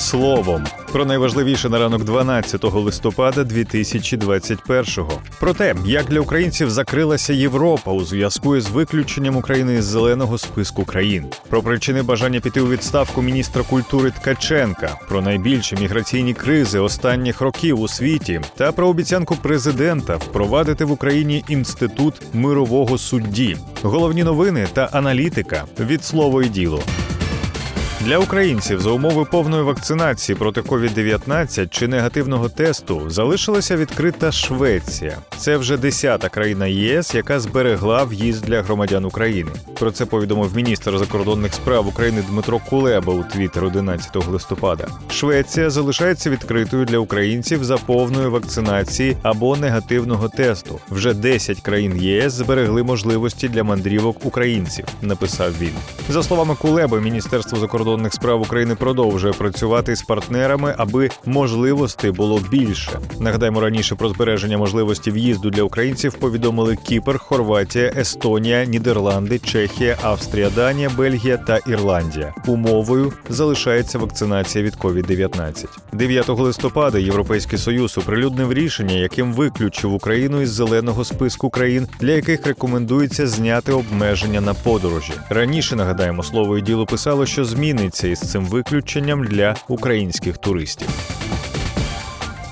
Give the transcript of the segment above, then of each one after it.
словом. Про найважливіше на ранок 12 листопада 2021-го. Про те, як для українців закрилася Європа у зв'язку із виключенням України з зеленого списку країн, про причини бажання піти у відставку міністра культури Ткаченка, про найбільші міграційні кризи останніх років у світі та про обіцянку президента впровадити в Україні інститут мирового судді. Головні новини та аналітика від слово і діло. Для українців за умови повної вакцинації проти COVID-19 чи негативного тесту залишилася відкрита Швеція. Це вже десята країна ЄС, яка зберегла в'їзд для громадян України. Про це повідомив міністр закордонних справ України Дмитро Кулеба у твіттер 11 листопада. Швеція залишається відкритою для українців за повної вакцинації або негативного тесту. Вже 10 країн ЄС зберегли можливості для мандрівок українців. Написав він. За словами Кулеби, міністерство закордонних справ України продовжує працювати з партнерами, аби можливостей було більше. Нагадаємо, раніше про збереження можливості в'їзду для українців повідомили Кіпр, Хорватія, Естонія, Нідерланди, Чехія, Австрія, Данія, Бельгія та Ірландія. Умовою залишається вакцинація від COVID-19. 9 листопада Європейський Союз оприлюднив рішення, яким виключив Україну із зеленого списку країн, для яких рекомендується зняти обмеження на подорожі. Раніше нагадаємо, слово і діло писало, що зміниться із цим виключенням для українських туристів.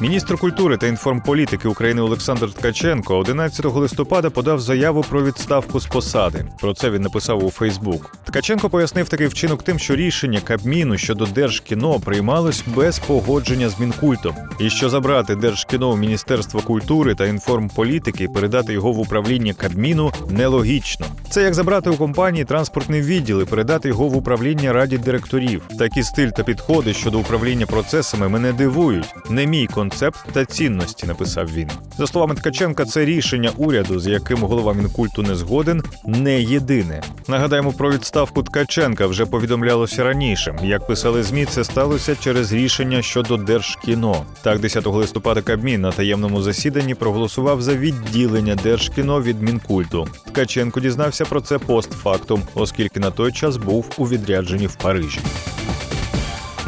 Міністр культури та інформполітики України Олександр Ткаченко 11 листопада подав заяву про відставку з посади. Про це він написав у Фейсбук. Ткаченко пояснив такий вчинок тим, що рішення Кабміну щодо держкіно приймалось без погодження з мінкультом, і що забрати держкіно у Міністерство культури та інформполітики і передати його в управління Кабміну нелогічно. Це як забрати у компанії транспортний відділ і передати його в управління раді директорів. Такі стиль та підходи щодо управління процесами мене дивують. Не мій концепт та цінності, написав він. За словами Ткаченка, це рішення уряду, з яким голова мінкульту не згоден, не єдине. Нагадаємо про відставку Ткаченка вже повідомлялося раніше. Як писали змі, це сталося через рішення щодо держкіно. Так, 10 листопада Кабмін на таємному засіданні проголосував за відділення держкіно від мінкульту. Ткаченко дізнався про це постфактум, оскільки на той час був у відрядженні в Парижі.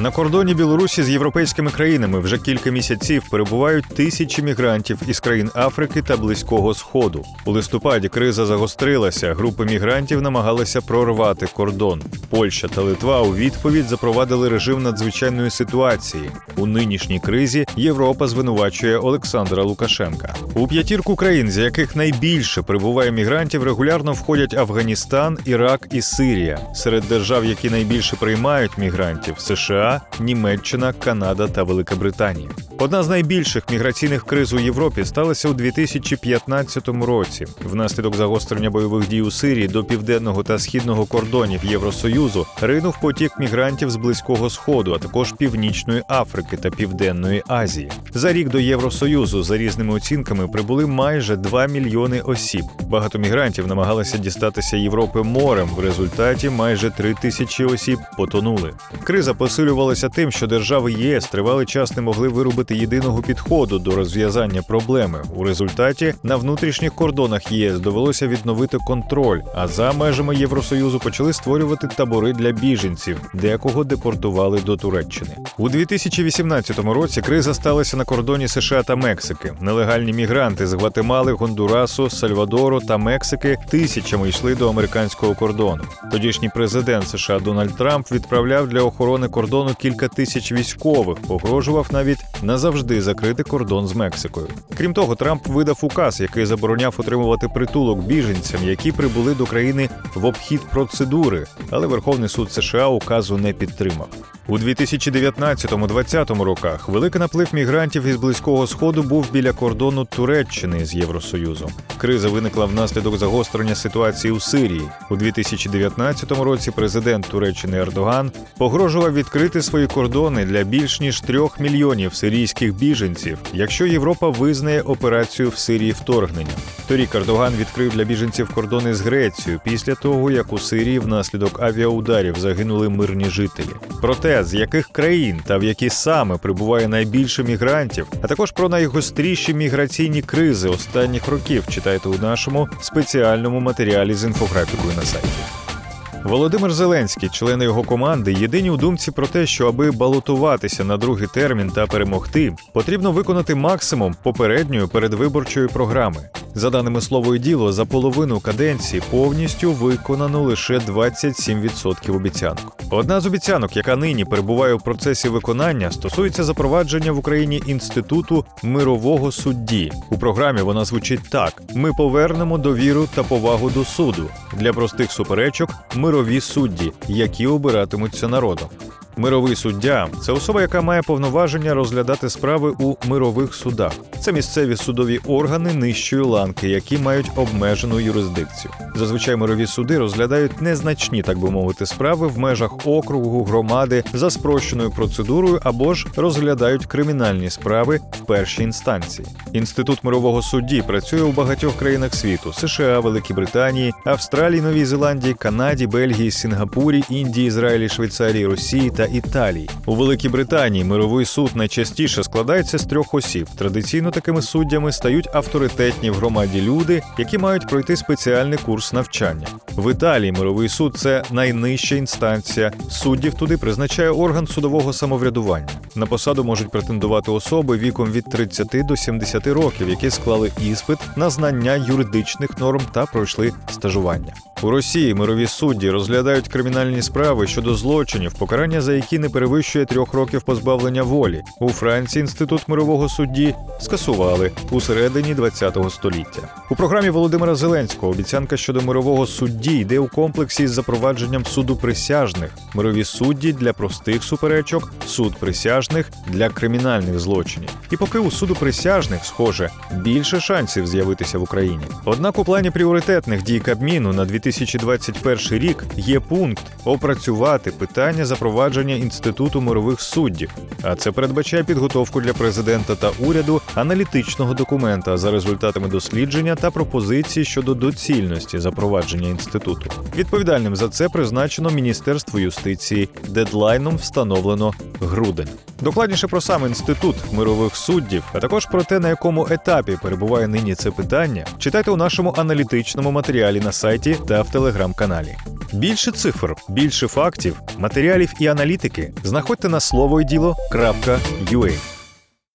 На кордоні Білорусі з європейськими країнами вже кілька місяців перебувають тисячі мігрантів із країн Африки та Близького Сходу. У листопаді криза загострилася. Групи мігрантів намагалися прорвати кордон. Польща та Литва у відповідь запровадили режим надзвичайної ситуації. У нинішній кризі Європа звинувачує Олександра Лукашенка. У п'ятірку країн, з яких найбільше прибуває мігрантів, регулярно входять Афганістан, Ірак і Сирія. Серед держав, які найбільше приймають мігрантів США. Німеччина, Канада та Велика Британія. Одна з найбільших міграційних криз у Європі сталася у 2015 році. Внаслідок загострення бойових дій у Сирії до південного та східного кордонів Євросоюзу ринув потік мігрантів з близького сходу, а також північної Африки та Південної Азії. За рік до Євросоюзу за різними оцінками прибули майже 2 мільйони осіб. Багато мігрантів намагалися дістатися Європи морем. В результаті майже 3 тисячі осіб потонули. Криза посилювалася тим, що держави ЄС тривалий час не могли виробити єдиного підходу до розв'язання проблеми. У результаті на внутрішніх кордонах ЄС довелося відновити контроль, а за межами Євросоюзу почали створювати табори для біженців, декого депортували до Туреччини. У 2018 році криза сталася на кордоні США та Мексики. Нелегальні мігранти з Гватемали, Гондурасу, Сальвадору та Мексики тисячами йшли до американського кордону. Тодішній президент США Дональд Трамп відправляв для охорони кордону кілька тисяч військових, погрожував навіть назавжди закрити кордон з Мексикою. Крім того, Трамп видав указ, який забороняв отримувати притулок біженцям, які прибули до країни в обхід процедури, але Верховний суд США указу не підтримав. У 2019-2020 роках великий наплив мігрантів із близького сходу був біля кордону Туреччини з Євросоюзом. Криза виникла внаслідок загострення ситуації у Сирії. У 2019 році президент Туреччини Ердоган погрожував відкрити свої кордони для більш ніж трьох мільйонів сирійських біженців, якщо Європа визнає операцію в Сирії вторгнення. Торік Ердоган відкрив для біженців кордони з Грецією після того, як у Сирії внаслідок авіаударів загинули мирні жителі. Проте з яких країн та в які саме прибуває найбільше мігрантів, а також про найгостріші міграційні кризи останніх років читайте у нашому спеціальному матеріалі з інфографікою на сайті. Володимир Зеленський, члени його команди, єдині у думці про те, що аби балотуватися на другий термін та перемогти, потрібно виконати максимум попередньої передвиборчої програми. За даними слово і діло, за половину каденції повністю виконано лише 27% обіцянок. Одна з обіцянок, яка нині перебуває у процесі виконання, стосується запровадження в Україні інституту мирового судді. У програмі вона звучить так: ми повернемо довіру та повагу до суду для простих суперечок мирові судді, які обиратимуться народом. Мировий суддя це особа, яка має повноваження розглядати справи у мирових судах. Це місцеві судові органи нижчої ланки, які мають обмежену юрисдикцію. Зазвичай мирові суди розглядають незначні, так би мовити, справи в межах округу, громади за спрощеною процедурою або ж розглядають кримінальні справи в першій інстанції. Інститут мирового судді працює у багатьох країнах світу: США, Великій Британії, Австралії, Новій Зеландії, Канаді, Бельгії, Сінгапурі, Індії, Ізраїлі, Швейцарії, Росії та Італії. У Великій Британії мировий суд найчастіше складається з трьох осіб. Традиційно такими суддями стають авторитетні в громаді люди, які мають пройти спеціальний курс навчання. В Італії мировий суд це найнижча інстанція. Суддів туди призначає орган судового самоврядування. На посаду можуть претендувати особи віком від 30 до 70 років, які склали іспит на знання юридичних норм та пройшли стажування. У Росії мирові судді розглядають кримінальні справи щодо злочинів, покарання за які не перевищує трьох років позбавлення волі. У Франції інститут мирового судді скасували у середині ХХ століття. У програмі Володимира Зеленського обіцянка щодо мирового судді йде у комплексі з запровадженням суду присяжних, мирові судді для простих суперечок, суд присяжних для кримінальних злочинів. І поки у суду присяжних, схоже, більше шансів з'явитися в Україні. Однак у плані пріоритетних дій Кабміну на 2021 рік є пункт опрацювати питання запровадження інституту мирових суддів. А це передбачає підготовку для президента та уряду аналітичного документа за результатами дослідження та пропозиції щодо доцільності запровадження інституту. Відповідальним за це призначено Міністерство юстиції. Дедлайном встановлено грудень. Докладніше про сам інститут мирових суддів, а також про те, на якому етапі перебуває нині це питання, читайте у нашому аналітичному матеріалі на сайті та в телеграм-каналі. Більше цифр, більше фактів, матеріалів і аналітики знаходьте на слово і.